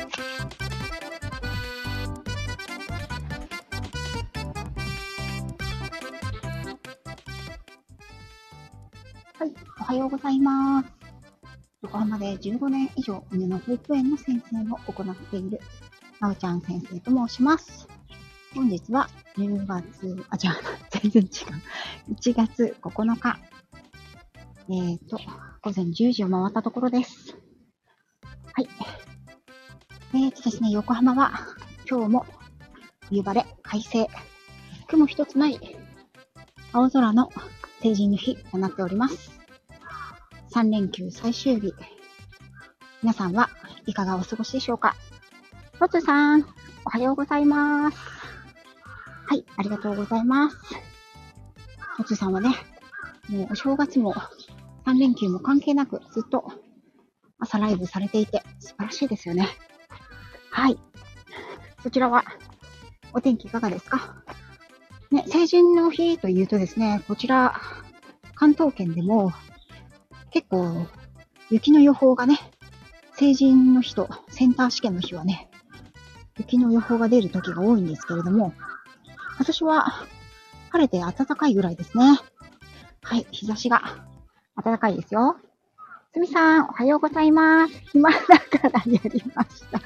はい、おはようございます。横浜で15年以上犬の保育園の先生を行っている、まおちゃん先生と申します。本日は10月、あ、じゃあ、全然違う。1月9日。えっ、ー、と、午前10時を回ったところです。はい。えっ、ー、とですね、横浜は今日も冬晴れ、快晴、雲一つない青空の成人の日となっております。3連休最終日。皆さんはいかがお過ごしでしょうか？ロツさん、おはようございます。はい、ありがとうございます。ロツさんはね、もうお正月も3連休も関係なくずっと朝ライブされていて素晴らしいですよね。はい。そちらはお天気いかがですか？ね、成人の日というとですね、こちら、関東圏でも、結構、雪の予報がね、成人の日とセンター試験の日はね、雪の予報が出る時が多いんですけれども、私は晴れて暖かいぐらいですね。はい、日差しが暖かいですよ。すみさん、おはようございます。暇だからやりました。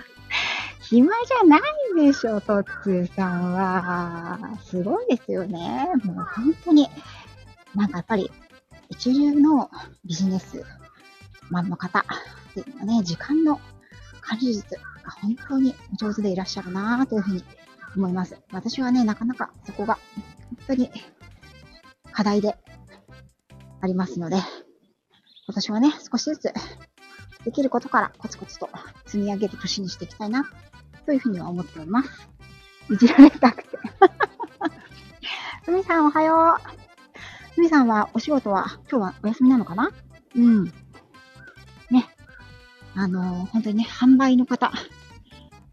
暇じゃないでしょ、トッツーさんは。すごいですよね。もう本当に。なんかやっぱり、一流のビジネスマンの方っていうのはね、時間の管理術が本当に上手でいらっしゃるなというふうに思います。私はね、なかなかそこが本当に課題でありますので、私はね、少しずつできることからコツコツと積み上げる年にしていきたいなというふうには思っております。いじられたくて。すみさんおはよう。すみさんはお仕事は今日はお休みなのかな？うん。ね。あのー、本当にね、販売の方、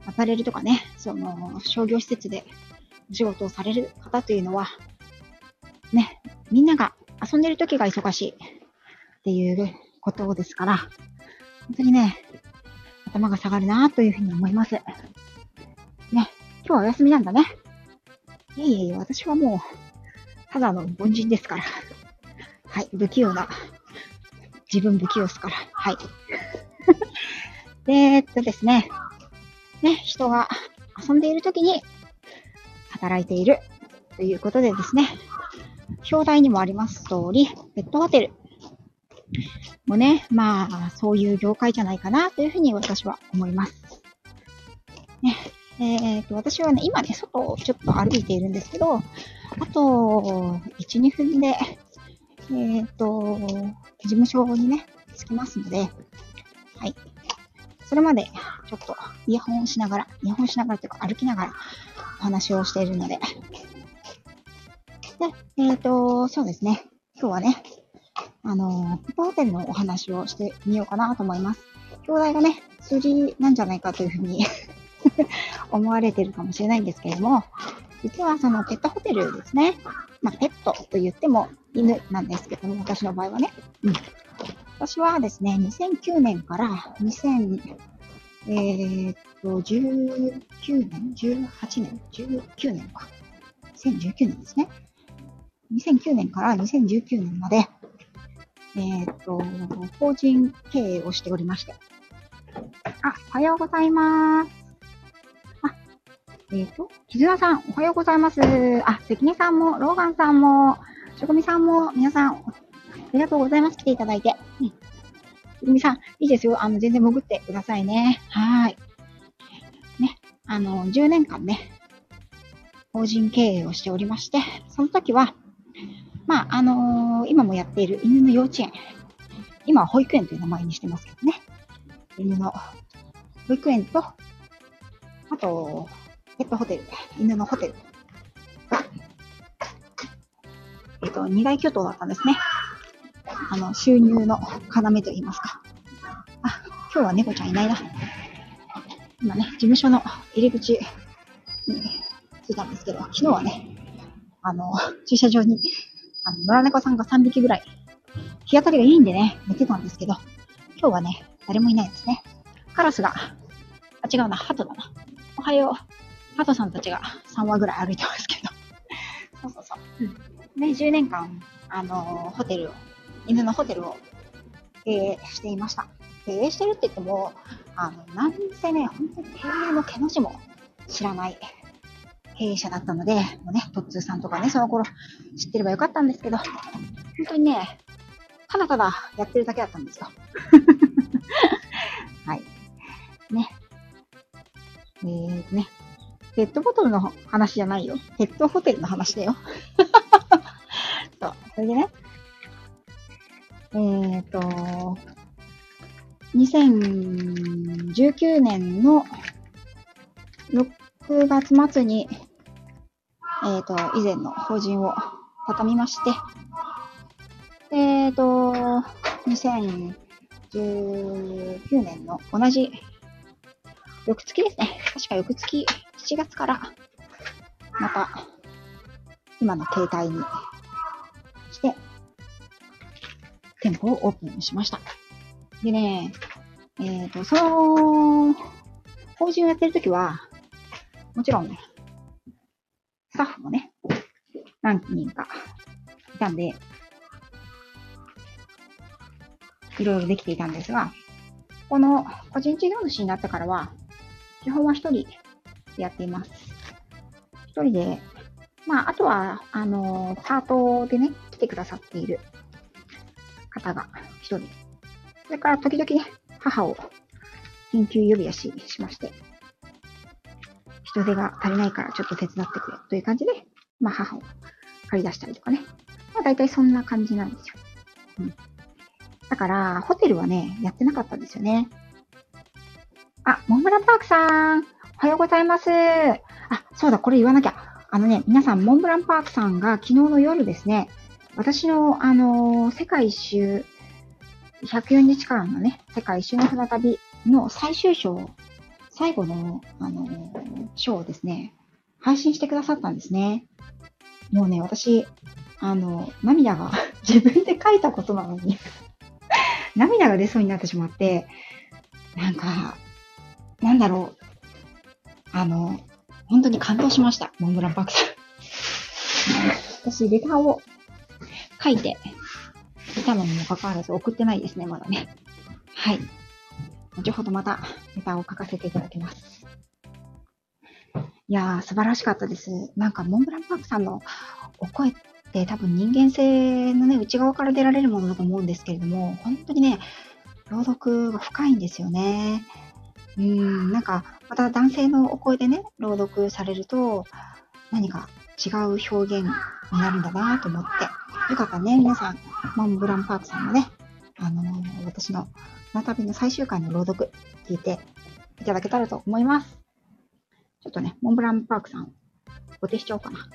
アパレルとかね、その、商業施設でお仕事をされる方というのは、ね、みんなが遊んでる時が忙しいっていうことですから、本当にね、頭が下がるなというふうに思います。ね、今日はお休みなんだね。いえいえいえ、私はもう、ただの凡人ですから。はい、不器用な、自分不器用ですから。はい。で、えっとですね、ね、人が遊んでいる時に働いているということでですね、表題にもあります通り、ペットホテルもね、まあ、そういう業界じゃないかなというふうに私は思います。ね、えっ、と、私はね、今ね、外をちょっと歩いているんですけど、あと、1、2分で、えっ、と、事務所にね、着きますので、はい。それまで、ちょっと、イヤホンしながら、イヤホンしながらというか、歩きながら、お話をしているので。で、えっ、ー、と、そうですね。今日はね、あのペット、ホテルのお話をしてみようかなと思います。兄弟がね、数字なんじゃないかというふうに 思われてるかもしれないんですけれども、実はそのペットホテルですね。まあ、ペットと言っても犬なんですけども、私の場合はね。うん。私はですね、2009年から2000、えー、っと、19年 ?18 年 ?19 年か。2019年ですね。2009年から2019年まで、えっ、と、法人経営をしておりまして。あ、おはようございます。あえっ、ー、と、絆さん、おはようございます。あ、関根さんも、ローガンさんも、しょこみさんも、皆さん、ありがとうございます。来ていただいて。うん。しこみさん、いいですよ。あの、全然潜ってくださいね。はい。ね。あの、10年間ね、法人経営をしておりまして、その時は、まあ、あのー、今もやっている犬の幼稚園。今は保育園という名前にしてますけどね。犬の保育園と、あと、ペットホテル、犬のホテルえっ、と、二大巨頭だったんですね。あの、収入の要といいますか。あ、今日は猫ちゃんいないな。今ね、事務所の入り口に着いたんですけど、昨日はね、あの、駐車場に、あの、野良猫さんが3匹ぐらい、日当たりがいいんでね、寝てたんですけど、今日はね、誰もいないですね。カラスが、あ違うな、ハトだな。おはよう。ハトさんたちが3羽ぐらい歩いてますけど。そうそうそう。うん。で、10年間、あのー、ホテルを、犬のホテルを経営していました。経営してるって言っても、あの、なんせね、本当に経営の毛の字も知らない経営者だったので、もうね、トッツーさんとかね、その頃知ってればよかったんですけど、本当にね、ただただやってるだけだったんですよ。はい。ね。えーとね、ペットボトルの話じゃないよ。ペットホテルの話だよ。そう。それでね、えーと、2019年の6月末に、えっ、ー、と、以前の法人を畳みまして、えっ、ー、と、2019年の同じ翌月ですね。確か翌月7月から、また、今の携帯にして、店舗をオープンしました。でね、えっ、ー、と、その、法人をやってるときは、もちろんね、スタッフもね、何人かいたんで、いろいろできていたんですが、この個人事業主になってからは、基本は一人でやっています。一人で、まあ、あとは、あの、パートでね、来てくださっている方が一人。それから時々ね、母を緊急呼び出ししまして、人手が足りないからちょっと手伝ってくれという感じで、まあ母を借り出したりとかね。まあ大体そんな感じなんですよ。うん。だから、ホテルはね、やってなかったんですよね。あ、モンブランパークさん、おはようございます。あ、そうだ、これ言わなきゃ。あのね、皆さん、モンブランパークさんが昨日の夜ですね、私の、あのー、世界一周、104日間のね、世界一周の船旅の最終章、最後の、あのー、をですね、配信してくださったんですね。もうね、私、あの、涙が 自分で書いたことなのに 涙が出そうになってしまって、なんか、なんだろう。あの、本当に感動しました。モンブランパークさん。私、レターを書いていたのにもかかわらず送ってないですね、まだね。はい。後ほどまたレタを書かせていただきます。いやー、素晴らしかったです。なんか、モンブランパークさんのお声って多分人間性のね、内側から出られるものだと思うんですけれども、本当にね、朗読が深いんですよね。うん、なんか、また男性のお声でね、朗読されると、何か違う表現になるんだなと思って、よかったね、皆さん、モンブランパークさんのね、あのー、私の船旅の最終回の朗読、聞いていただけたらと思います。ちょっとね、モンブランパークさん、お手しちゃおうかな。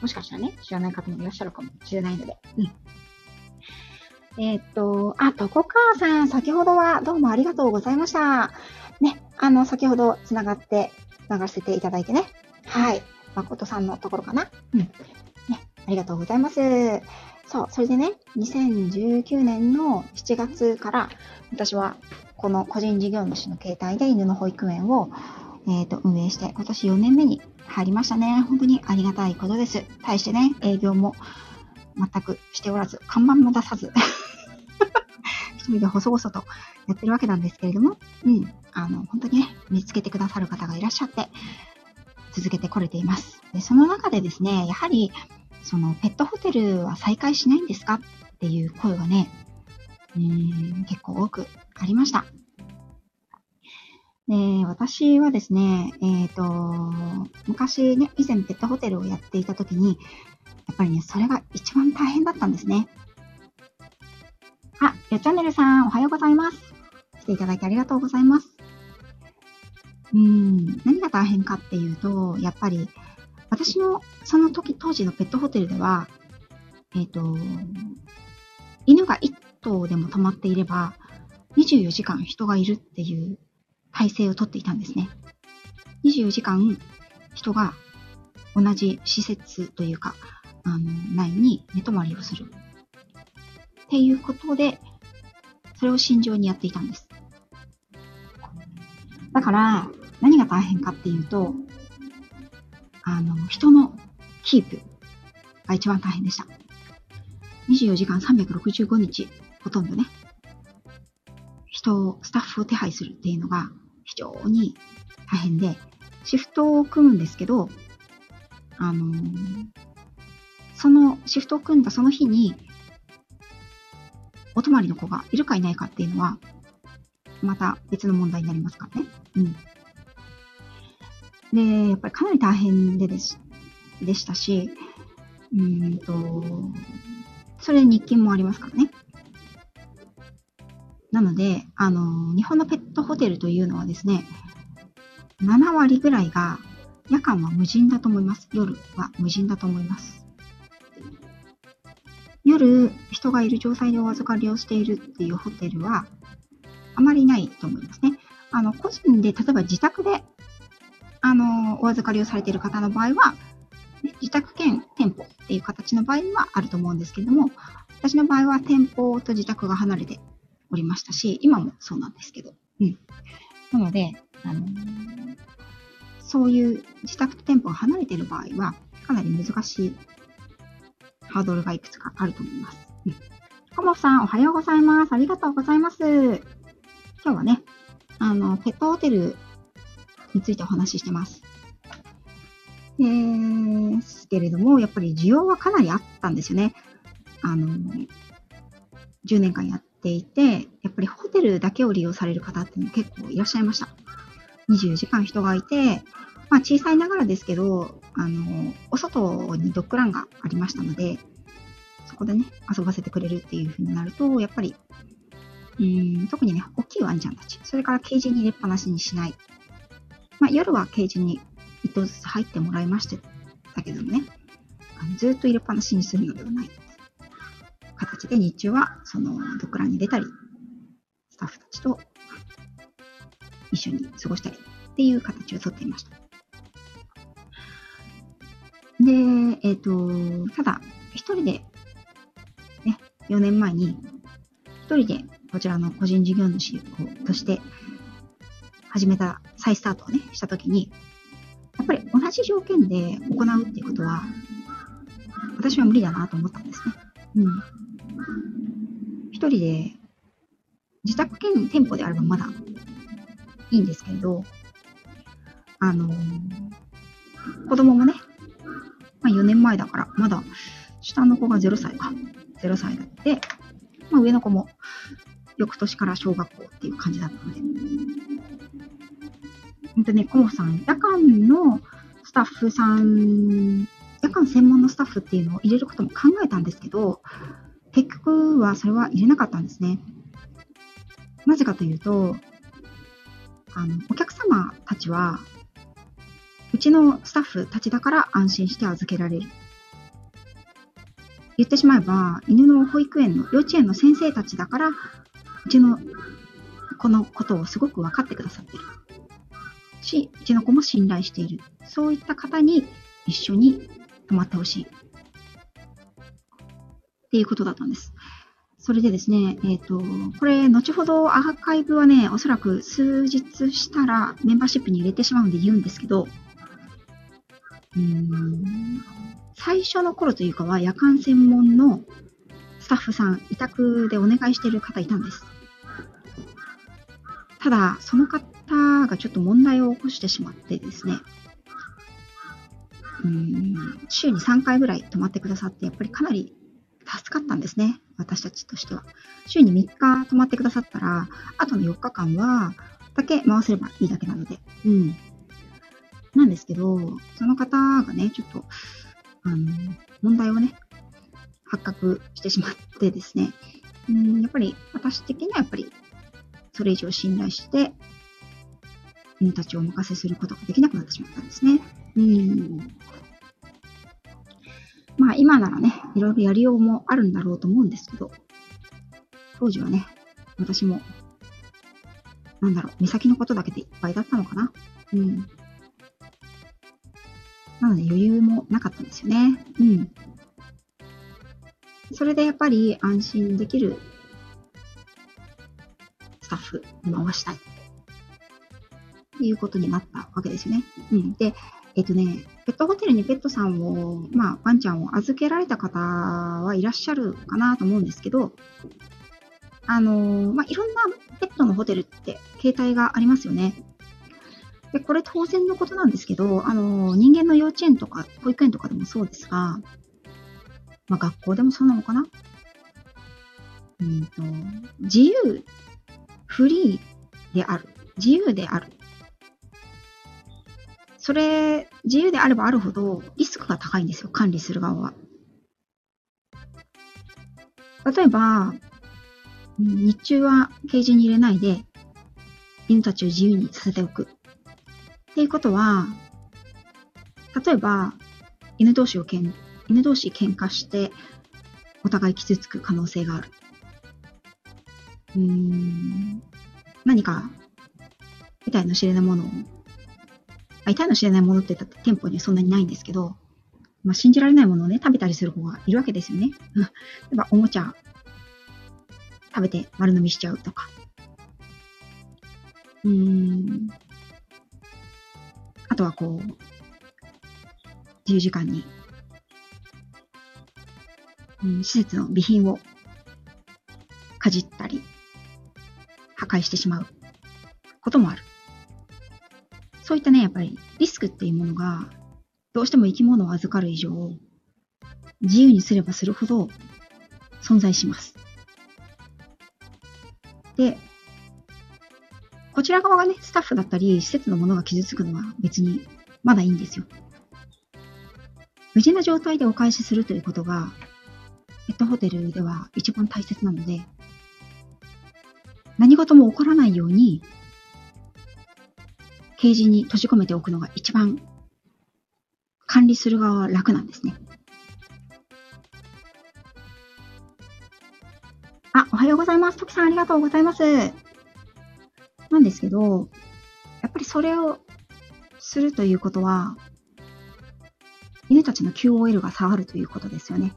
もしかしたらね、知らない方もいらっしゃるかもしれないので、うん。えー、っと、あ、とこかさん、先ほどはどうもありがとうございました。ね、あの、先ほど繋がって流せていただいてね。はい。誠さんのところかな。うん。ね、ありがとうございます。そう、それでね、2019年の7月から、私は、この個人事業主の携帯で犬の保育園を、えっ、ー、と、運営して、今年4年目に入りましたね。本当にありがたいことです。対してね、営業も全くしておらず、看板も出さず 一人で細々とやってるわけなんですけれども、うん、あの、本当にね、見つけてくださる方がいらっしゃって、続けてこれています。で、その中でですね、やはり、その、ペットホテルは再開しないんですかっていう声がね、うん、結構多くありました。で、私はですね、えっ、ー、と、昔ね、以前ペットホテルをやっていた時に、やっぱりね、それが一番大変だったんですね。あ、よチャンネルさん、おはようございます。来ていただいてありがとうございます。うん、何が大変かっていうと、やっぱり、私のその時、当時のペットホテルでは、えっ、ー、と、犬が1頭でも泊まっていれば、24時間人がいるっていう体制をとっていたんですね。24時間人が同じ施設というか、あの、内に寝泊まりをするっていうことで、それを心情にやっていたんです。だから、何が大変かっていうと、あの、人のキープが一番大変でした。24時間365日、ほとんどね、人を、スタッフを手配するっていうのが非常に大変で、シフトを組むんですけど、あのーそのシフトを組んだその日に、お泊まりの子がいるかいないかっていうのは、また別の問題になりますからね。うん。で、やっぱりかなり大変でですでしたし、うんと、それ日勤もありますからね。なので、あの、日本のペットホテルというのはですね、7割ぐらいが夜間は無人だと思います。夜は無人だと思います。夜、人がいる状態でお預かりをしているっていうホテルは、あまりないと思いますね。あの、個人で、例えば自宅で、あの、お預かりをされている方の場合は、ね自宅兼店舗っていう形の場合にはあると思うんですけども、私の場合は店舗と自宅が離れておりましたし、今もそうなんですけど。うん。なので、あのそういう自宅と店舗が離れている場合は、かなり難しいハードルがいくつかあると思います。うん。コモさん、おはようございます。ありがとうございます。今日はね、あの、ペットホテルについてお話ししてます。ですけれども、やっぱり需要はかなりあったんですよね。あの、10年間やっていて、やっぱりホテルだけを利用される方っていうのも結構いらっしゃいました。24時間人がいて、まあ小さいながらですけど、あの、お外にドッグランがありましたので、そこでね、遊ばせてくれるっていう風になると、やっぱり、うん、特にね、大きいワンちゃんたち、それからケージに入れっぱなしにしない。まあ夜はケージに一頭ずつ入ってもらいましただけどもね、あのずっと入れっぱなしにするのではない形で日中はそのドッグランに出たり、スタッフたちと一緒に過ごしたりっていう形をとっていました。で、えっ、と、ただ、一人で、ね、4年前に、一人でこちらの個人事業主として始めた再スタートをね、したときに、やっぱり同じ条件で行うっていうことは、私は無理だなと思ったんですね。うん。一人で、自宅兼店舗であればまだいいんですけれど、あの子供もね、まあ4年前だから、まだ下の子が0歳か。0歳だって、まあ上の子も翌年から小学校っていう感じだったので。とね、コモさん、夜間のスタッフさん、夜間専門のスタッフっていうのを入れることも考えたんですけど、結局はそれは入れなかったんですね。なぜかというと、あの、お客様たちは、うちのスタッフたちだから安心して預けられる。言ってしまえば、犬の保育園の幼稚園の先生たちだから、うちの子のことをすごく分かってくださってる。し、うちの子も信頼している。そういった方に一緒に泊まってほしい。っていうことだったんです。それでですね、えっ、と、これ、後ほどアーカイブはね、おそらく数日したらメンバーシップに入れてしまうんで言うんですけど、うーん、最初の頃というかは夜間専門のスタッフさん、委託でお願いしている方いたんです。ただ、その方がちょっと問題を起こしてしまってですね、うん、週に3回ぐらい泊まってくださって、やっぱりかなり助かったんですね。私たちとしては。週に3日泊まってくださったら、あとの4日間は、だけ回せればいいだけなので。うん。なんですけど、その方がね、ちょっと、あの、問題をね、発覚してしまってですね、うん、やっぱり、私的にはやっぱり、それ以上信頼して、犬たちをお任せすることができなくなってしまったんですね。うん。まあ今ならね、いろいろやりようもあるんだろうと思うんですけど、当時はね、私も、なんだろう、目先のことだけでいっぱいだったのかな。うん。なので余裕もなかったんですよね。うん。それでやっぱり安心できるスタッフに回したい。っていうことになったわけですよね。うん。で、えっとね、ペットホテルにペットさんを、まあ、ワンちゃんを預けられた方はいらっしゃるかなと思うんですけど、あのー、まあ、いろんなペットのホテルって形態がありますよね。で、これ当然のことなんですけど、あのー、人間の幼稚園とか保育園とかでもそうですが、まあ、学校でもそうなのかな？うんと、自由、フリーである。自由である。それ、自由であればあるほどリスクが高いんですよ、管理する側は。例えば、日中はケージに入れないで、犬たちを自由にさせておく。っていうことは、例えば、犬同士をけん、犬同士喧嘩して、お互い傷つく可能性がある。うーん、何か、痛いの知れないものを、あ痛いの知れないものって言って店舗にはそんなにないんですけど、まあ、信じられないものをね、食べたりする子がいるわけですよね。例えば、おもちゃ食べて丸飲みしちゃうとか。うーん。あとはこう、自由時間に、うん、施設の備品をかじったり、破壊してしまうこともある。そういったね、やっぱりリスクっていうものが、どうしても生き物を預かる以上、自由にすればするほど存在します。で、こちら側がね、スタッフだったり、施設のものが傷つくのは別にまだいいんですよ。無事な状態でお返しするということが、ペットホテルでは一番大切なので、何事も起こらないように、ケージに閉じ込めておくのが一番管理する側は楽なんですね。あ、おはようございます。トキさんありがとうございます。なんですけど、やっぱりそれをするということは、犬たちの QOL が下がるということですよね。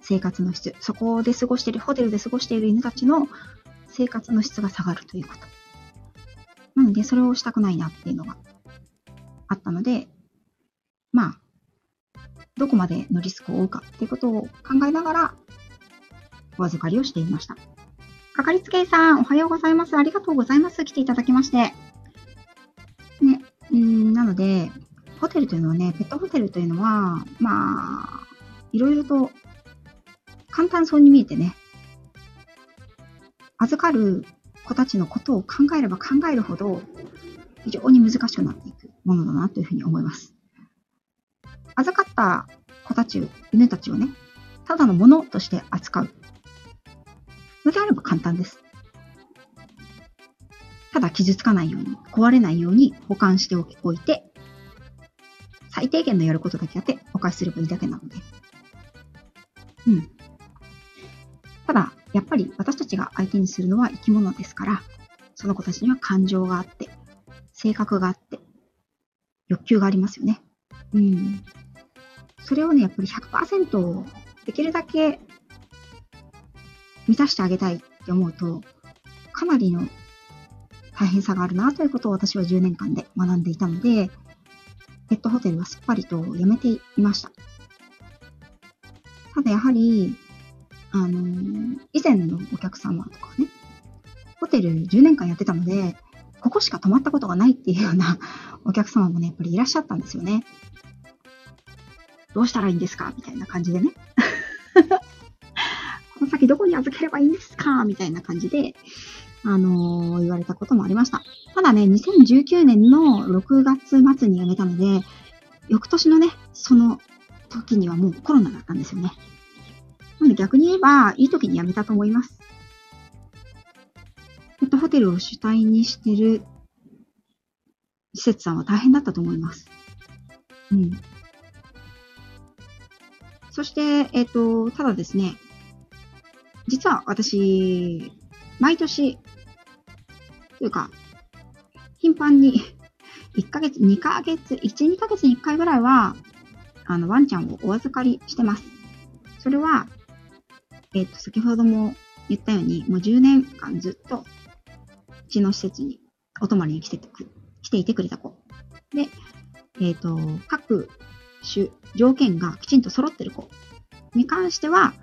生活の質。そこで過ごしている、ホテルで過ごしている犬たちの生活の質が下がるということ。なので、それをしたくないなっていうのがあったので、まあ、どこまでのリスクを負うかっていうことを考えながら、お預かりをしていました。かかりつけ医さん、おはようございます。ありがとうございます。来ていただきまして。ね、うんなので、ホテルというのはね、ペットホテルというのは、まあ、いろいろと簡単そうに見えてね、預かる子たちのことを考えれば考えるほど、非常に難しくなっていくものだなというふうに思います。預かった子たち、犬たちをね、ただのものとして扱う。のであれば簡単です。ただ傷つかないように、壊れないように保管しておいて、最低限のやることだけやってお返しすればいいだけなので。うん。ただ、やっぱり私たちが相手にするのは生き物ですから、その子たちには感情があって、性格があって、欲求がありますよね。うん。それをね、やっぱり100%できるだけ満たしてあげたいって思うと、かなりの大変さがあるなということを私は10年間で学んでいたので、ペットホテルはすっぱりとやめていました。ただやはり、あの、以前のお客様とかね、ホテル10年間やってたので、ここしか泊まったことがないっていうような お客様もね、やっぱりいらっしゃったんですよね。どうしたらいいんですか？みたいな感じでね。この先どこに預ければいいんですか？みたいな感じで、あのー、言われたこともありました。ただね、2019年の6月末に辞めたので、翌年のね、その時にはもうコロナだったんですよね。なので逆に言えば、いい時に辞めたと思います。ペットホテルを主体にしてる施設さんは大変だったと思います。うん。そして、えっ、ー、と、ただですね、実は私、毎年、というか、頻繁に、1ヶ月、2ヶ月、1、2ヶ月に1回ぐらいは、あの、ワンちゃんをお預かりしてます。それは、えっ、ー、と、先ほども言ったように、もう10年間ずっと、うちの施設にお泊まりに来てく来ていてくれた子。で、えっ、と、各種条件がきちんと揃ってる子に関しては、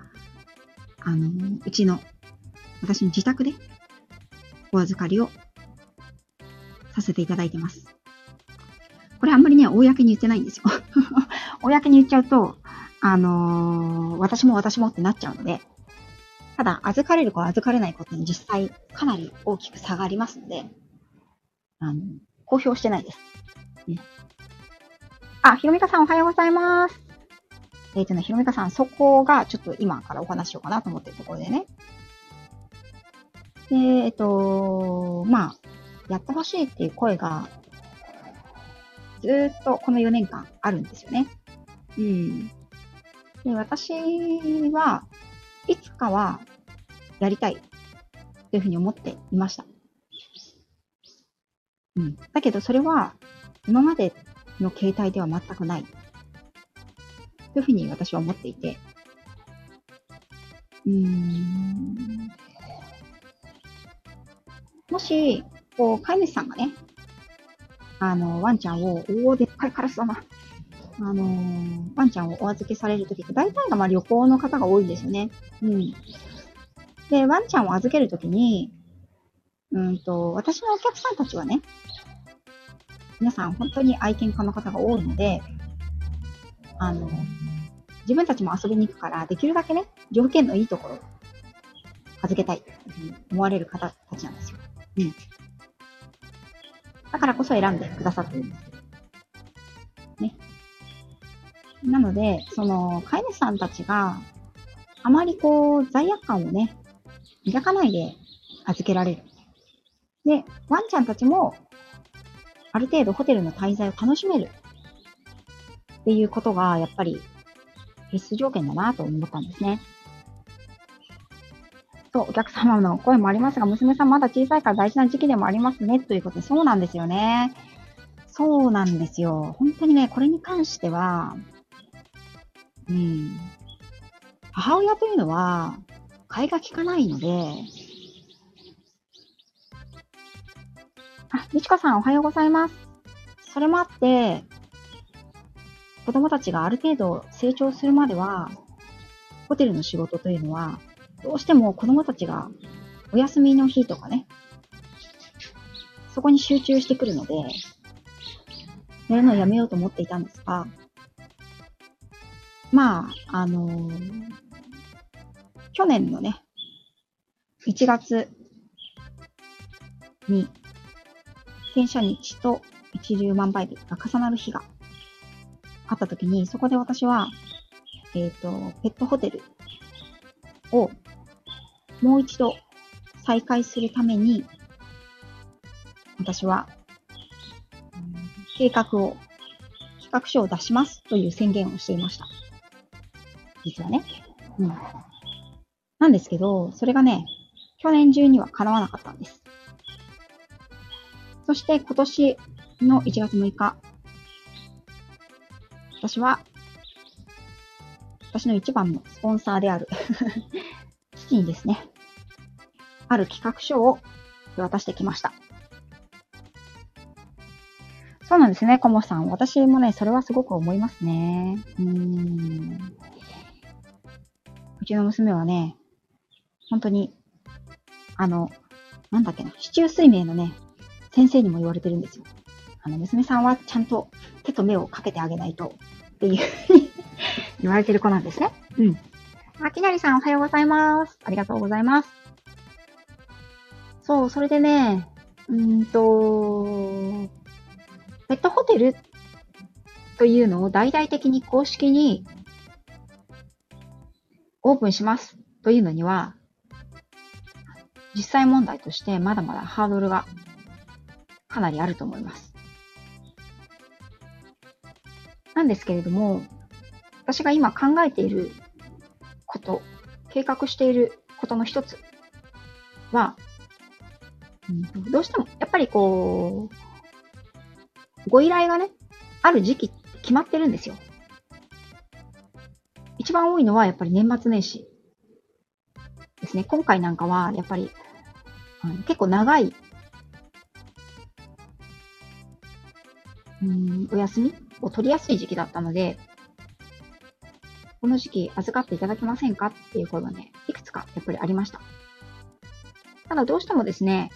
あの、うちの、私の自宅でお預かりをさせていただいてます。これあんまりね、公に言ってないんですよ。公に言っちゃうと、あのー私も私もってなっちゃうので、ただ、預かれる子、預かれない子って実際かなり大きく差がありますので、あの、公表してないです。ね、あ、ひろみかさんおはようございます。えっ、とね、ひろみかさん、そこがちょっと今からお話しようかなと思ってるところでね。えっ、と、まあ、やってほしいっていう声が、ずっとこの4年間あるんですよね。うん。で、私は、いつかはやりたいというふうに思っていました。うん。だけど、それは、今までの形態では全くない。というふうに私は思っていて。うん。もし、こう、飼い主さんがね、あの、ワンちゃんを、おー、でっかいカラスだな。あのーワンちゃんをお預けされるときって、大体がまあ旅行の方が多いんですよね。うん。で、ワンちゃんを預けるときに、うんと、私のお客さんたちはね、皆さん本当に愛犬家の方が多いので、あの、自分たちも遊びに行くから、できるだけね、条件のいいところ、預けたいと思われる方たちなんですよ。うん。だからこそ選んでくださってるんです。ね。なので、その、飼い主さんたちが、あまりこう、罪悪感をね、抱かないで預けられる。で、ワンちゃんたちも、ある程度ホテルの滞在を楽しめる。っていうことが、やっぱり、必須条件だなと思ったんですね。と、お客様の声もありますが、娘さんまだ小さいから大事な時期でもありますね。ということで、そうなんですよね。そうなんですよ。本当にね、これに関しては、うん。母親というのは、替えが利かないので、あ、みちかさんおはようございます。それもあって、子供たちがある程度成長するまでは、ホテルの仕事というのは、どうしても子供たちがお休みの日とかね、そこに集中してくるので、やるのをやめようと思っていたんですが、まあ、あのー去年のね、1月に、転写日と一粒万倍日が重なる日があったときに、そこで私は、えっ、と、ペットホテルをもう一度再開するために、私は、計画を、企画書を出しますという宣言をしていました。実はね。うん。なんですけど、それがね、去年中には叶わなかったんです。そして今年の1月6日、私は、私の一番のスポンサーである 父にですね、ある企画書を渡してきました。そうなんですね、コモさん。私もね、それはすごく思いますね。うーん。うちの娘はね、本当に、あの、なんだっけな、市中水明のね、先生にも言われてるんですよ。あの、娘さんはちゃんと手と目をかけてあげないと、っていうふうに言われてる子なんですね。うん。あきなりさんおはようございます。ありがとうございます。そう、それでね、うんと、ペットホテルというのを大々的に公式にオープンしますというのには、実際問題としてまだまだハードルがかなりあると思います。なんですけれども、私が今考えていること、計画していることの一つは、うんどうしてもやっぱりこう、ご依頼がね、ある時期決まってるんですよ。一番多いのはやっぱり年末年始ですね。今回なんかはやっぱり、あの結構長いうん、お休みを取りやすい時期だったので、この時期預かっていただけませんかっていう声がね、いくつかやっぱりありました。ただどうしてもですね、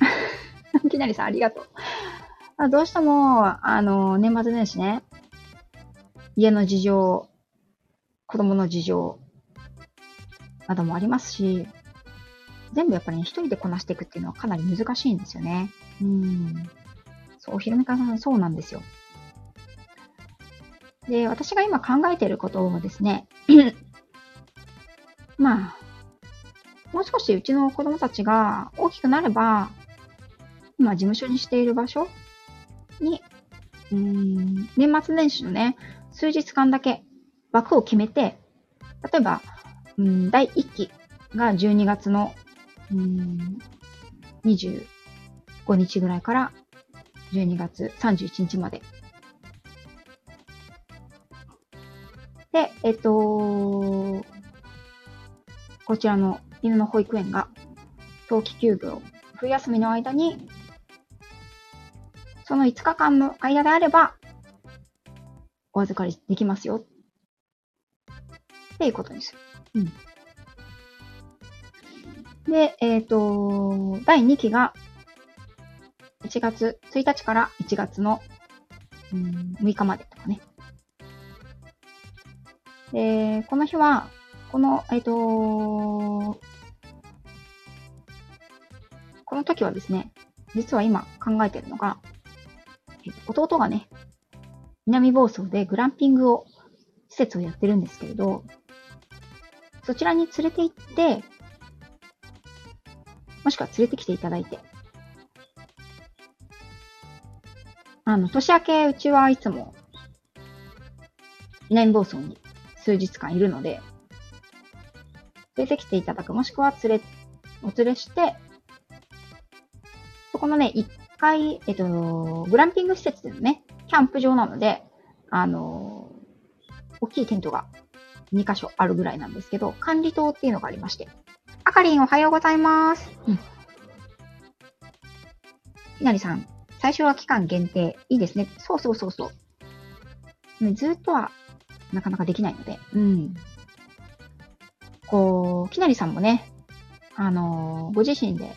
きなりさんありがとう。どうしても、あの、年末年始ね、家の事情、子供の事情、などもありますし、全部やっぱりね、一人でこなしていくっていうのはかなり難しいんですよね。うん。そう、ひろみかさんそうなんですよ。で、私が今考えていることをですね、まあ、もう少しうちの子供たちが大きくなれば、今事務所にしている場所に、うん、年末年始のね、数日間だけ枠を決めて、例えば、うん、第1期が12月の、うん、25日ぐらいから12月31日まで。で、えっと、こちらの犬の保育園が冬季休業、冬休みの間に、その5日間の間であれば、お預かりできますよ。っていうことにする。うん。で、えっ、ー、と、第2期が、1月1日から1月の、うん、6日までとかね。で、この日は、この、えっ、ー、と、この時はですね、実は今考えてるのが、え弟がね、南房総でグランピングを、施設をやってるんですけれど、そちらに連れて行って、もしくは連れてきていただいて、あの、年明けうちはいつも、南房総に数日間いるので、連れてきていただく、もしくは連れ、お連れして、そこのね、一回、えっと、グランピング施設でのね、キャンプ場なので、あの、大きいテントが2箇所あるぐらいなんですけど、管理棟っていうのがありまして。あかりんおはようございます。うん。ひなりさん、最初は期間限定。いいですね。そうそうそうそう。ね、ずっとはなかなかできないので。うん。こう、きなりさんもね、あのー、ご自身で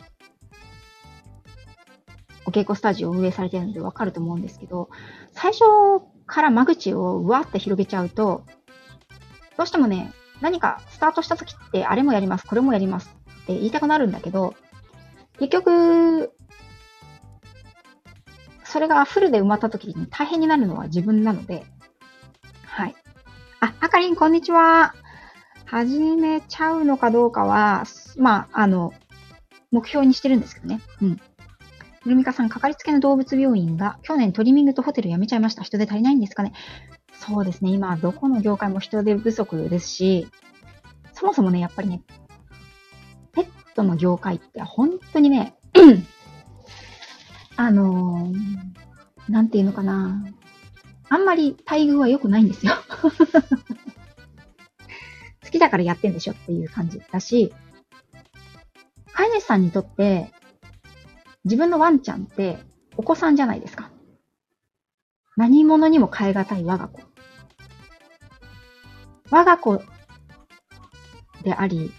お稽古スタジオを運営されてるのでわかると思うんですけど、最初から間口をうわって広げちゃうと、どうしてもね、何かスタートした時って、あれもやります、これもやりますって言いたくなるんだけど、結局、それがフルで埋まった時に大変になるのは自分なので、はい。あ、あかりん、こんにちは。始めちゃうのかどうかは、まあ、あの、目標にしてるんですけどね。うん。ルミカさん、かかりつけの動物病院が去年トリミングとホテル辞めちゃいました。人手足りないんですかねそうですね。今、どこの業界も人手不足ですし、そもそもね、やっぱりね、ペットの業界って本当にね、あのー、なんていうのかな。あんまり待遇は良くないんですよ。好きだからやってんでしょっていう感じだし、飼い主さんにとって、自分のワンちゃんってお子さんじゃないですか。何者にも変え難い我が子。我が子であり、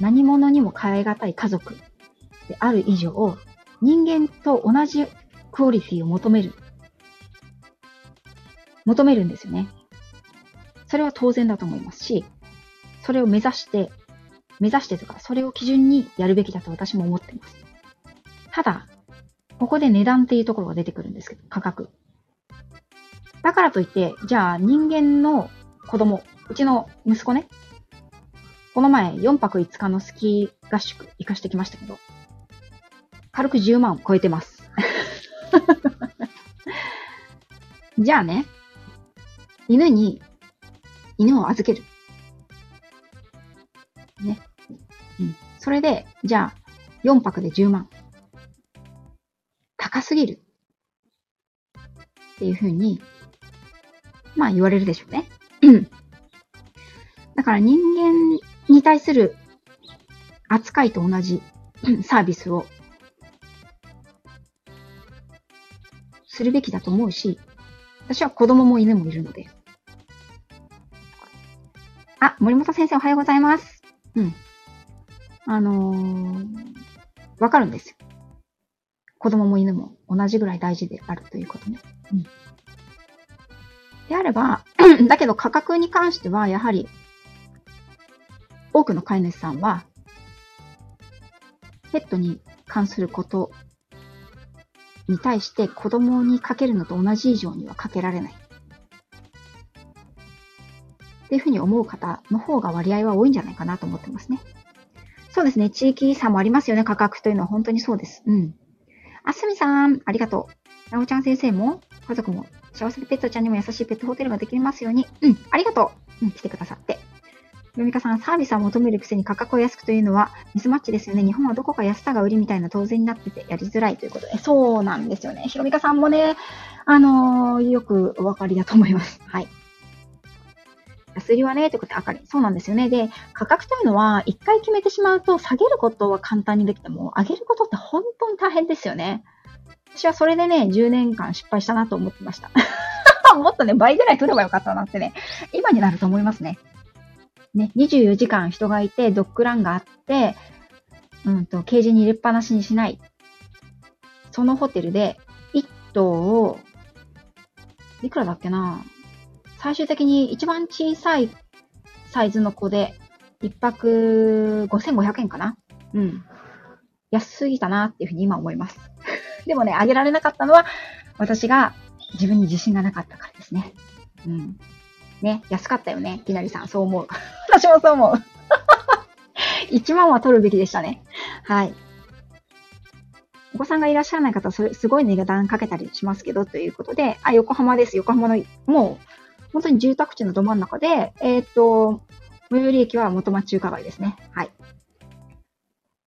何者にも変え難い家族である以上、人間と同じクオリティを求める。求めるんですよね。それは当然だと思いますし、それを目指して、目指してとか、それを基準にやるべきだと私も思っています。ただ、ここで値段っていうところが出てくるんですけど、価格。だからといって、じゃあ人間の子供、うちの息子ね、この前4泊5日のスキー合宿行かしてきましたけど、軽く10万超えてます。じゃあね、犬に、犬を預ける。ね。うん。それで、じゃあ、4泊で10万。高すぎる。っていうふうに、まあ言われるでしょうね。だから人間に対する扱いと同じサービスをするべきだと思うし、私は子供も犬もいるので。あ、森本先生おはようございます。うん。あのー、わかるんですよ。子供も犬も同じぐらい大事であるということね。うん。であれば、だけど価格に関しては、やはり、多くの飼い主さんは、ペットに関することに対して子供にかけるのと同じ以上にはかけられない。っていうふうに思う方の方が割合は多いんじゃないかなと思ってますね。そうですね。地域差もありますよね。価格というのは本当にそうです。うん。あすみさん、ありがとう。なおちゃん先生も、家族も、幸せペットちゃんにも優しいペットホテルができますように。うん、ありがとう。うん、来てくださって。ヨミカさん、サービスは求めるくせに価格を安くというのはミスマッチですよね。日本はどこか安さが売りみたいな当然になっててやりづらいということで。そうなんですよね。ヒロミカさんもね、あのー、よくお分かりだと思います。はい。安売りはね、ということで、あかり。そうなんですよね。で、価格というのは、一回決めてしまうと、下げることは簡単にできても、上げることって本当に大変ですよね。私はそれでね、10年間失敗したなと思ってました。もっとね、倍ぐらい取ればよかったなってね、今になると思いますね。ね、24時間人がいて、ドッグランがあって、うんと、ケージに入れっぱなしにしない。そのホテルで、1頭を、いくらだっけな？最終的に一番小さいサイズの子で、1泊5500円かな？うん。安すぎたなっていうふうに今思います。でもね、あげられなかったのは、私が自分に自信がなかったからですね。うん。ね、安かったよね。きなりさん、そう思う。私もそう思う。1万は取るべきでしたね。はい。お子さんがいらっしゃらない方、それ、すごい値段かけたりしますけど、ということで、あ、横浜です。横浜の、もう、本当に住宅地のど真ん中で、えっ、と、最寄り駅は元町中華街ですね。はい。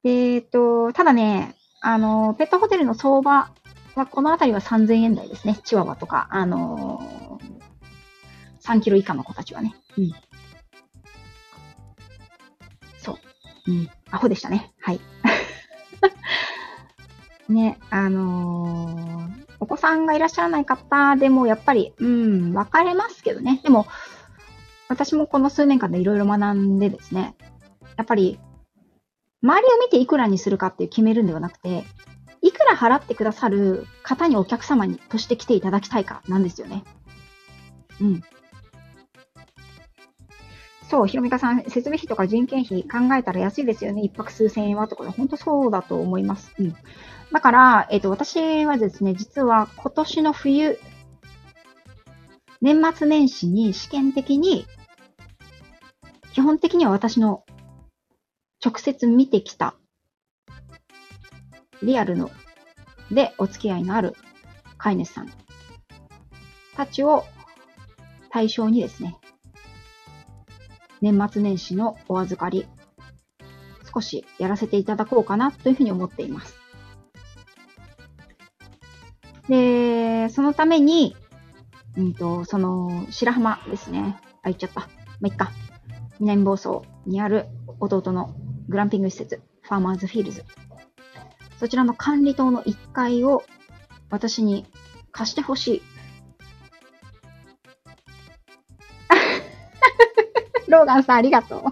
えっ、と、ただね、あの、ペットホテルの相場は、この辺りは3000円台ですね。チワワとか、あのー、3キロ以下の子たちはね。うん。そう。うん。アホでしたね。はい。ね、あのー、お子さんがいらっしゃらない方でも、やっぱり、うん、分かれますけどね。でも、私もこの数年間でいろいろ学んでですね、やっぱり、周りを見ていくらにするかっていう決めるんではなくて、いくら払ってくださる方にお客様にとして来ていただきたいかなんですよね。うん。そう、ひろみかさん、設備費とか人件費考えたら安いですよね。一泊数千円はとか、本当そうだと思います。うん。だから、えっ、ー、と、私はですね、実は今年の冬、年末年始に試験的に、基本的には私の直接見てきた、リアルの、でお付き合いのある飼い主さんたちを対象にですね、年末年始のお預かり、少しやらせていただこうかなというふうに思っています。で、そのために、うんと、その、白浜ですね。あ、言っちゃった。まあ、いっか。南房総にある弟のグランピング施設、ファーマーズフィールズ。そちらの管理棟の1階を私に貸してほしい ローガンさんありがとう。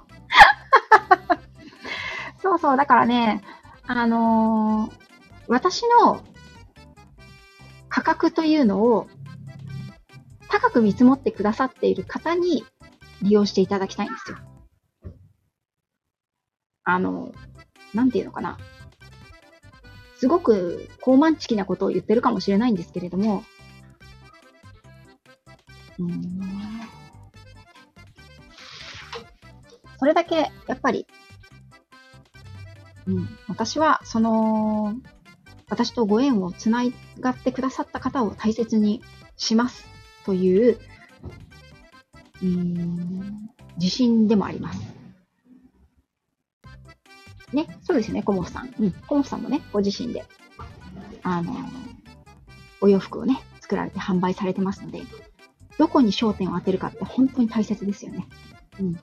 そうそう、だからね、あのー、私の価格というのを高く見積もってくださっている方に利用していただきたいんですよ。あの、なんていうのかな。すごく高慢チキなことを言ってるかもしれないんですけれども、うんそれだけ、やっぱり、うん、私は、その、私とご縁をつながってくださった方を大切にしますという、うん、自信でもあります。ね、そうですよね、コモフさん。うん、コモフさんもね、ご自身で、あの、お洋服をね、作られて販売されてますので、どこに焦点を当てるかって本当に大切ですよね。うん。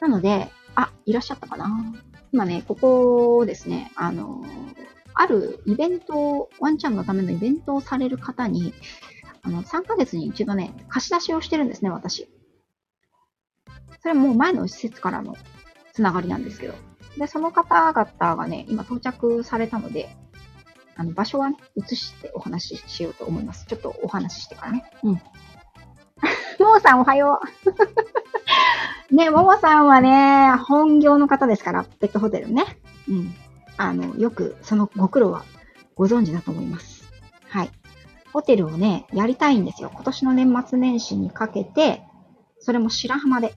なので、あ、いらっしゃったかな今ね、ここですね、あの、あるイベントを、ワンちゃんのためのイベントをされる方に、あの、3ヶ月に一度ね、貸し出しをしてるんですね、私。それはもう前の施設からのつながりなんですけど。で、その方々がね、今到着されたので、あの、場所はね、移してお話ししようと思います。ちょっとお話ししてからね。うん。ももさんおはよう。ね、ももさんはね、本業の方ですから、ペットホテルね。うん。あの、よくそのご苦労はご存知だと思います。はい。ホテルをね、やりたいんですよ。今年の年末年始にかけて、それも白浜で、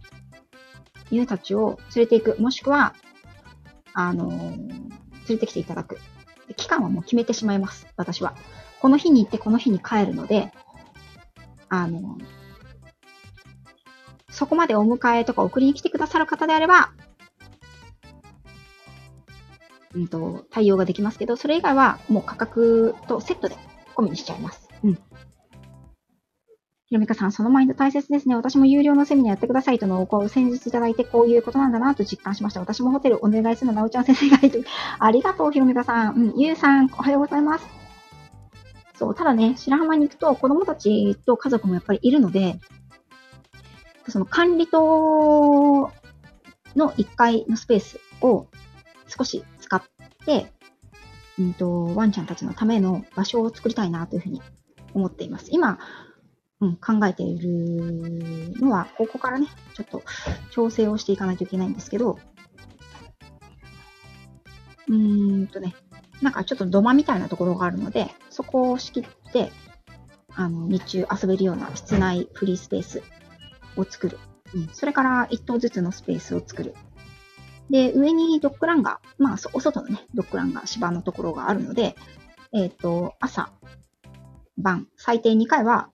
犬たちを連れて行く。もしくは、あのー、連れてきていただく。期間はもう決めてしまいます。私は。この日に行ってこの日に帰るので、あのー、そこまでお迎えとか送りに来てくださる方であれば、うんと、対応ができますけど、それ以外はもう価格とセットで込みにしちゃいます。うん。ひろみかさん、そのマインド大切ですね。私も有料のセミナーやってくださいとのを先日いただいて、こういうことなんだなと実感しました。私もホテルお願いするの、なおちゃん先生がいる。ありがとう、ひろみかさん。うん、ゆうさん、おはようございます。そう、ただね、白浜に行くと子供たちと家族もやっぱりいるので、その管理棟の1階のスペースを少し使って、うんと、ワンちゃんたちのための場所を作りたいなというふうに思っています。今、うん、考えているのは、ここからね、ちょっと調整をしていかないといけないんですけど、うーんとね、なんかちょっと土間みたいなところがあるので、そこを仕切って、あの、日中遊べるような室内フリースペースを作る。うん、それから一棟ずつのスペースを作る。で、上にドッグランが、まあ、お外のね、ドッグランが芝のところがあるので、えっ、ー、と、朝、晩、最低2回は、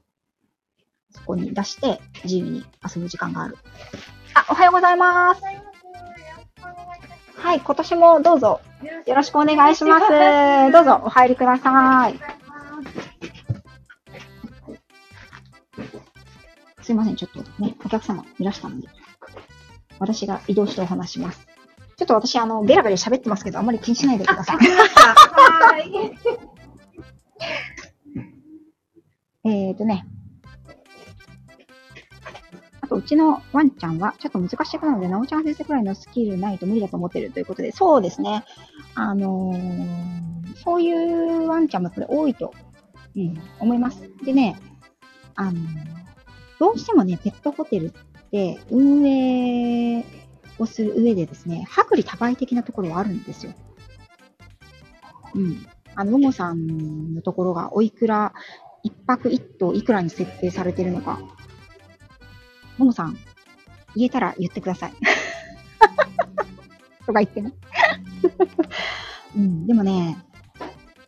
そこに出して自由に遊ぶ時間がある。あ、おはようございます。はい、今年もどうぞよろしくお願いします。どうぞお入りください。すいません、ちょっとね、お客様いらしたので、私が移動してお話します。ちょっと私、あの、ベラベラ喋ってますけど、あんまり気にしないでください。はい。えっとね。と、うちのワンちゃんは、ちょっと難しい子なので、なおちゃん先生くらいのスキルないと無理だと思ってるということで、そうですね。あのー、そういうワンちゃんもやっぱり多いと、うん、思います。でね、あのー、どうしてもね、ペットホテルって運営をする上でですね、薄利多売的なところはあるんですよ。うん。あの、ももさんのところがおいくら、一泊一頭いくらに設定されてるのか。ももさん、言えたら言ってください。とか言ってね。うん、でもね、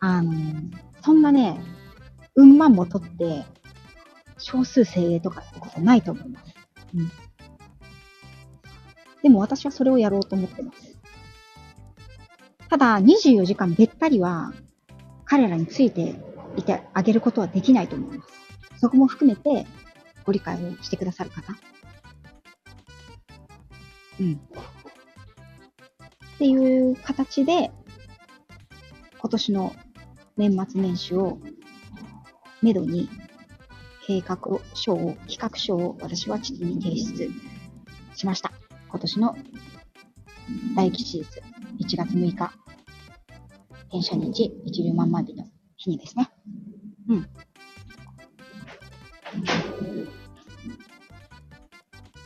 あの、そんなね、うん万も取って、少数精鋭とかってことないと思います。うん。でも私はそれをやろうと思ってます。ただ、24時間べったりは、彼らについていてあげることはできないと思います。そこも含めて、ご理解をしてくださる方。うん。っていう形で、今年の年末年始を、めどに、計画書を、企画書を私は父に提出しました。今年の大吉日、1月6日、転写日、一粒万枚日の日にですね。うん。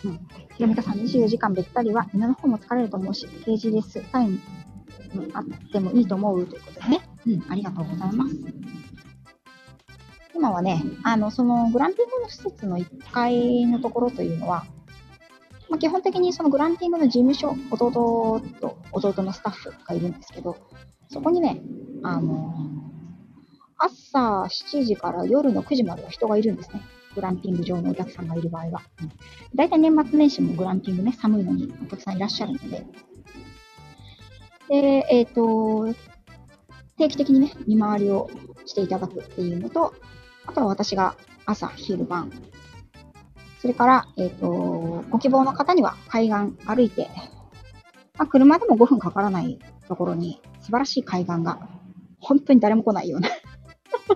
うん。ひろみかさん、24時間べったりは、犬の方も疲れると思うし、ケージレスタイムあってもいいと思うということでね。うん、ありがとうございます。今はね、あの、そのグランピングの施設の1階のところというのは、まあ、基本的にそのグランピングの事務所、弟と弟のスタッフがいるんですけど、そこにね、あの朝7時から夜の9時までは人がいるんですね。グランピング場のお客さんがいる場合は。うん、大体年末年始もグランピングね、寒いのにお客さんいらっしゃるので。で、えっ、ー、と、定期的にね、見回りをしていただくっていうのと、あとは私が朝、昼晩、それから、えっ、ー、と、ご希望の方には海岸歩いて、まあ、車でも5分かからないところに素晴らしい海岸が本当に誰も来ないような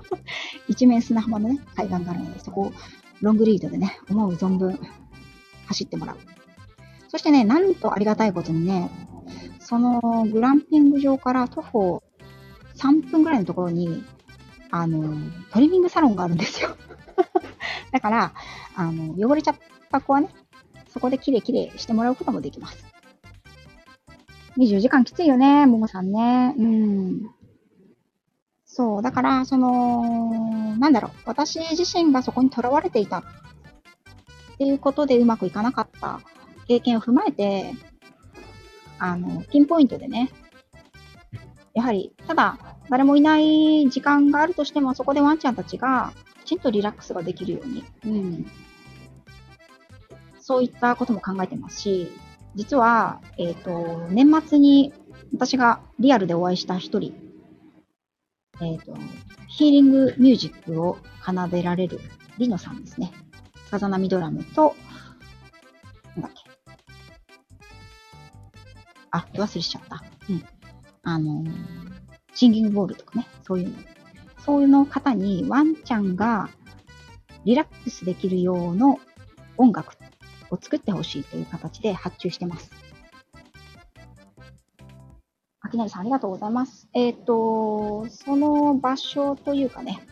一面砂浜のね、海岸があるので、そこをロングリードでね、思う存分走ってもらう。そしてね、なんとありがたいことにね、そのグランピング場から徒歩3分ぐらいのところに、あの、トリミングサロンがあるんですよ。だから、あの、汚れちゃった子はね、そこでキレイキレイしてもらうこともできます。24時間きついよね、ももさんね。うん。そう、だから、その、なんだろう、私自身がそこにとらわれていた。っていうことでうまくいかなかった。経験を踏まえて、あの、ピンポイントでね、やはり、ただ、誰もいない時間があるとしても、そこでワンちゃんたちが、きちんとリラックスができるように、うん。そういったことも考えてますし、実は、えっ、ー、と、年末に私がリアルでお会いした一人えっ、ー、と、ヒーリングミュージックを奏でられるリノさんですね。さざ波ドラムと、なんだっけ。あ、忘れちゃった。うん。あのー、シンギングボールとかね、そういうの。そういうの方にワンちゃんがリラックスできる用の音楽を作ってほしいという形で発注してます。きなりさんありがとうございます。えっ、ー、と、その場所というかね、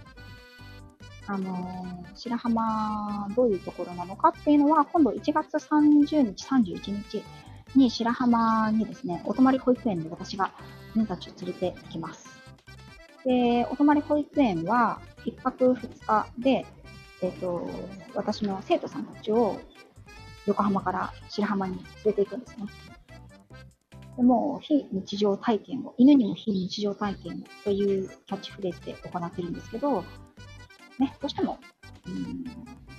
あの白浜、どういうところなのかっていうのは、今度1月30日、31日に白浜にですね、お泊まり保育園で私が犬たちを連れて行きます。で、お泊まり保育園は1泊2日で、えっ、ー、と、私の生徒さんたちを横浜から白浜に連れて行くんですね。でも、非日常体験を、犬にも非日常体験をというキャッチフレーズで行ってるんですけど、ね、どうしても、うん、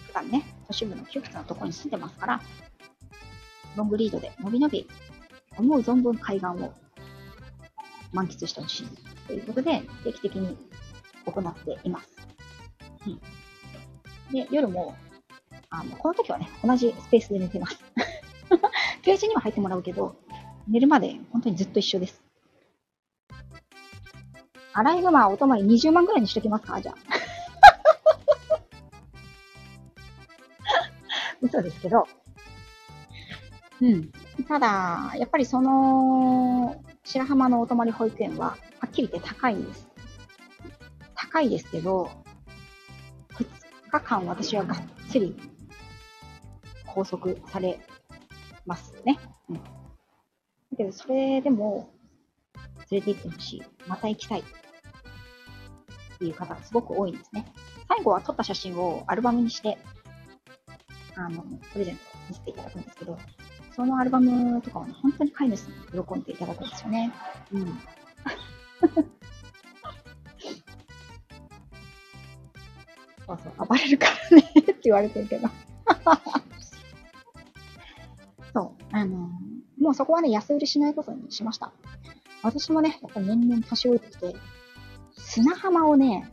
普段ね、都市部の窮屈なところに住んでますから、ロングリードでのびのび、思う存分海岸を満喫してほしいということで、定期的に行っています。うん、で、夜も、あの、この時はね、同じスペースで寝てます。ケージには入ってもらうけど、寝るまで本当にずっと一緒です。アライグマお泊まり20万ぐらいにしときますか？じゃあ。嘘ですけど。うん。ただ、やっぱりその、白浜のお泊まり保育園は、はっきり言って高いんです。高いですけど、2日間私はがっつり拘束されますね。けど、それでも、連れて行ってほしい。また行きたい。っていう方がすごく多いんですね。最後は撮った写真をアルバムにして、あの、プレゼント見せていただくんですけど、そのアルバムとかは、ね、本当に飼い主さんに喜んでいただくんですよね。うん。そうそう、暴れるからね って言われてるけど。もそこはね、安売りしないことにしました。私もね、やっぱり年々年老いてきて、砂浜をね、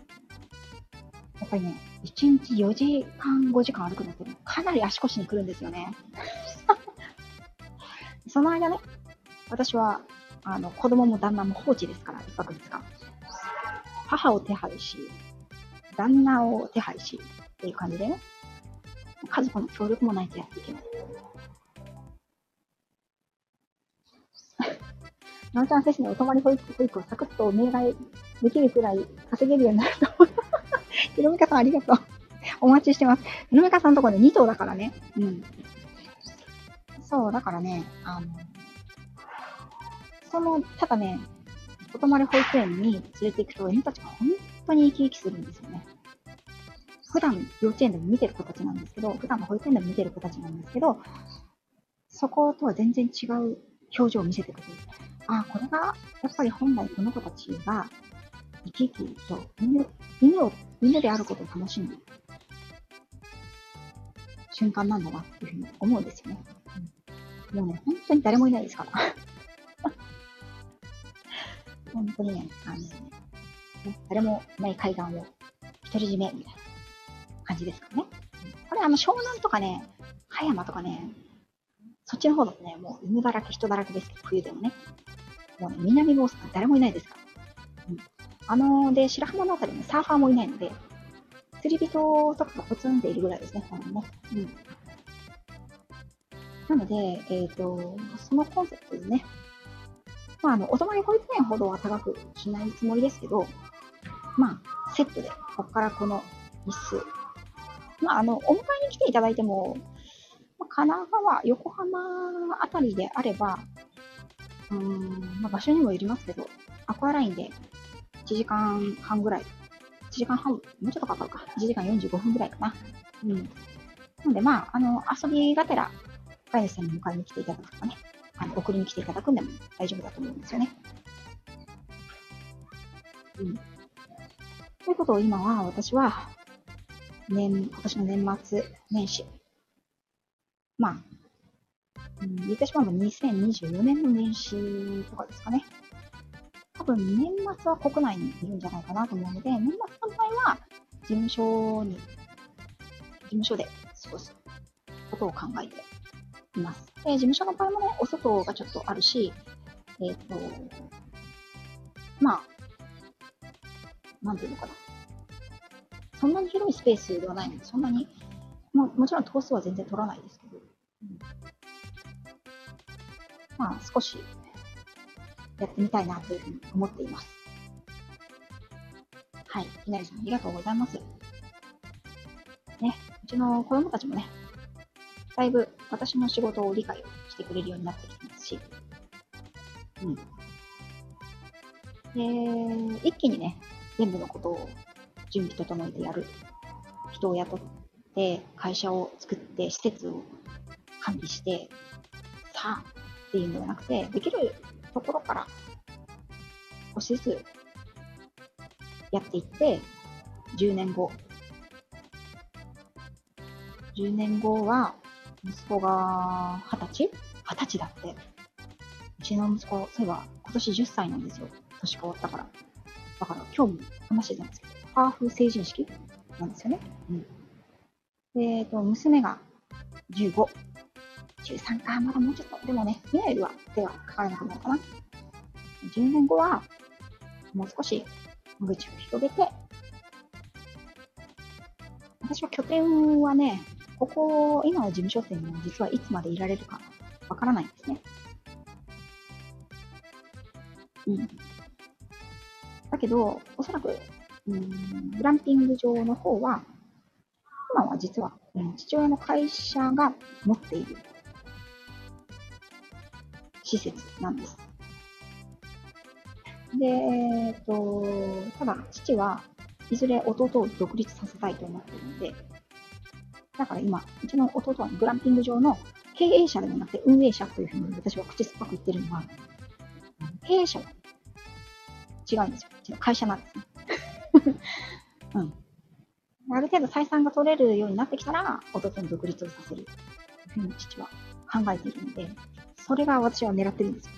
やっぱりね、1日4時間、5時間歩くのってかなり足腰に来るんですよね。その間ね、私は、あの、子供も旦那も放置ですから、一泊二日。母を手配し、旦那を手配し、っていう感じでね、家族の協力もないとやっていけない。なおちゃん先生のお泊まり保育保育をサクッとお願いできるくらい稼げるようになると思います。ひろみかさんありがとう。お待ちしてます。ひろみかさんのところで2頭だからね。うん。そう、だからね、あの、その、ただね、お泊まり保育園に連れて行くと、犬たちが本当に生き生きするんですよね。普段幼稚園でも見てる子たちなんですけど、普段の保育園でも見てる子たちなんですけど、そことは全然違う表情を見せてくれる。ああ、これが、やっぱり本来この子たちが生き生きと犬、犬を、犬であることを楽しむ瞬間なんだなっていうふうに思うんですよね。うん、もうね、本当に誰もいないですから。本当にね、あの、ね、誰もいない海岸を独り占めみたいな感じですかね。これあの、湘南とかね、葉山とかね、そっちの方だとね、もう犬だらけ、人だらけですけど、冬でもね。もうね、南房総誰もいないですから。うん。あの、で、白浜のあたりにサーファーもいないので、釣り人とかがポツンっているぐらいですね、ほんね。うん。なので、えっ、ー、と、そのコンセプトでね、まあ、あの、お泊まり保育園ほどは高くしないつもりですけど、まあ、セットで、ここからこの椅子。まあ、あの、お迎えに来ていただいても、神奈川、横浜あたりであれば、うーん、まあ、場所にもよりますけど、アクアラインで1時間半ぐらい、1時間半、もうちょっとかかるか、1時間45分ぐらいかな。うん。なので、まあ、あの、遊びがてら、飼い主さんに迎えに来ていただくとかね、あの送りに来ていただくんでも大丈夫だと思うんですよね。うん。ということを今は私は、年、今年の年末年始、まあ、うん、言ってしまえば2024年の年始とかですかね。多分年末は国内にいるんじゃないかなと思うので、年末の場合は事務所に、事務所で過ごすことを考えています。で、事務所の場合もね、お外がちょっとあるし、えっ、ー、と、まあ、なんていうのかな。そんなに広いスペースではないので、そんなに、ももちろん頭数は全然取らないです、まあ、少しやってみたいなというふうに思っています。はい。きなりさん、ありがとうございます。ね、うちの子供たちもね、だいぶ私の仕事を理解してくれるようになってきてますし、うん。で、一気にね、全部のことを準備整えてやる。人を雇って、会社を作って、施設を管理して、さあっていうんではなくて、できるところから少しずつやっていって、10年後、10年後は、息子が20歳 ?20 歳だって。うちの息子、そういえば今年10歳なんですよ。年変わったから。だから今日も話してたんですけど、ハーフ成人式なんですよね。うん。えっ、ー、と、娘が15。13か、まだもうちょっと。でもね、今よりは手はかからなくなるかな。10年後は、もう少し間口を広げて、私は拠点はね、ここ、今の事務所生も実はいつまでいられるかわからないんですね。うん。だけど、おそらく、うん、グランピング場の方は、今は実は、うん、父親の会社が持っている施設なんです。で、えっと、ただ、父はいずれ弟を独立させたいと思っているので、だから今、うちの弟はグランピング場の経営者ではなくて運営者というふうに私は口酸っぱく言ってるのは、経営者は違うんですよ。うちの会社なんですね。うん。ある程度採算が取れるようになってきたら、弟に独立をさせる。というふうに父は考えているので、それが私は狙ってるんですよ。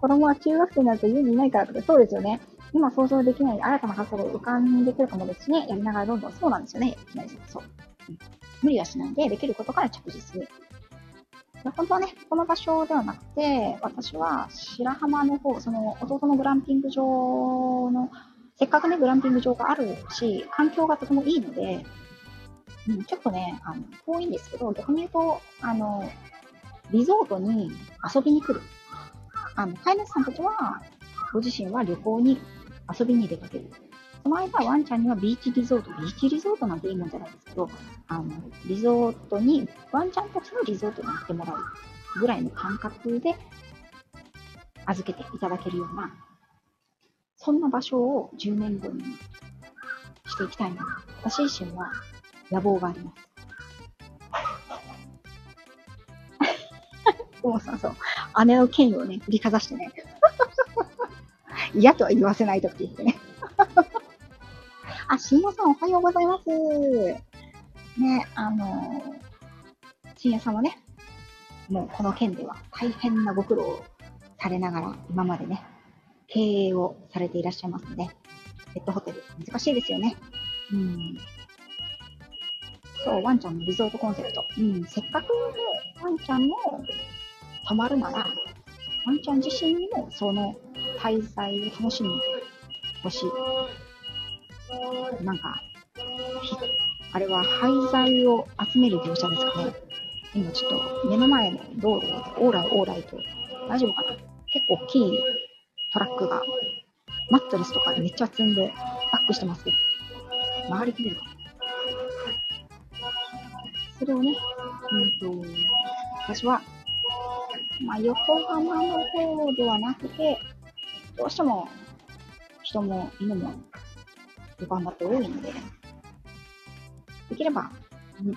子供は中学生になると家にいないからとか、そうですよね。今想像できない新たな発想が浮かんでくるかもですしね、やりながらどんどんそうなんですよね、いきなそう。うん、無理はしないで、できることから着実に。本当はね、この場所ではなくて、私は白浜の方、その弟のグランピング場の、せっかくね、グランピング場があるし、環境がとてもいいので、うん、ちょっとね、あの遠いんですけど、逆に言うと、あの、リゾートに遊びに来る。あの、飼い主さんたちは、ご自身は旅行に遊びに出かける。その間、ワンちゃんにはビーチリゾート、ビーチリゾートなんていいもんじゃないですけど、あの、リゾートに、ワンちゃんたちのリゾートに行ってもらうぐらいの感覚で預けていただけるような、そんな場所を10年後にしていきたいな。私自身は野望があります。もうそうそう。姉の権威をね、振りかざしてね。嫌とは言わせないとって言ってね。あ、深夜さんおはようございます。ね、あのー、深夜さんはね、もうこの件では大変なご苦労をされながら今までね、経営をされていらっしゃいますので、ペットホテル難しいですよね。うん。そう、ワンちゃんのリゾートコンセプト。うん、せっかくワンちゃんも泊まるなら、ワンちゃん自身にもその滞在を楽しんでほしい。なんか、あれは廃材を集める業者ですかね。今ちょっと目の前の道路をオーライオーライと、大丈夫かな結構大きいトラックがマットレスとかめっちゃ積んでバックしてますけど、曲がりきれるかなそれをね、うんと、私は、まあ、横浜の方ではなくて、どうしても人も犬も横浜って多いので、できれば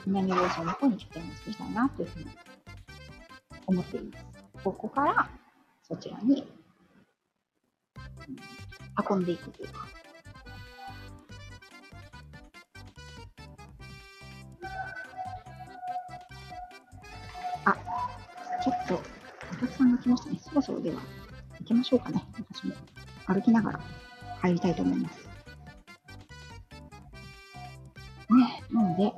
南房総の方に拠点を作りたいなというふうに思っています。ここからそちらに運んでいくというか。ちょっとお客さんが来ましたね。そろそろでは行きましょうかね。私も歩きながら入りたいと思います。ね、なので、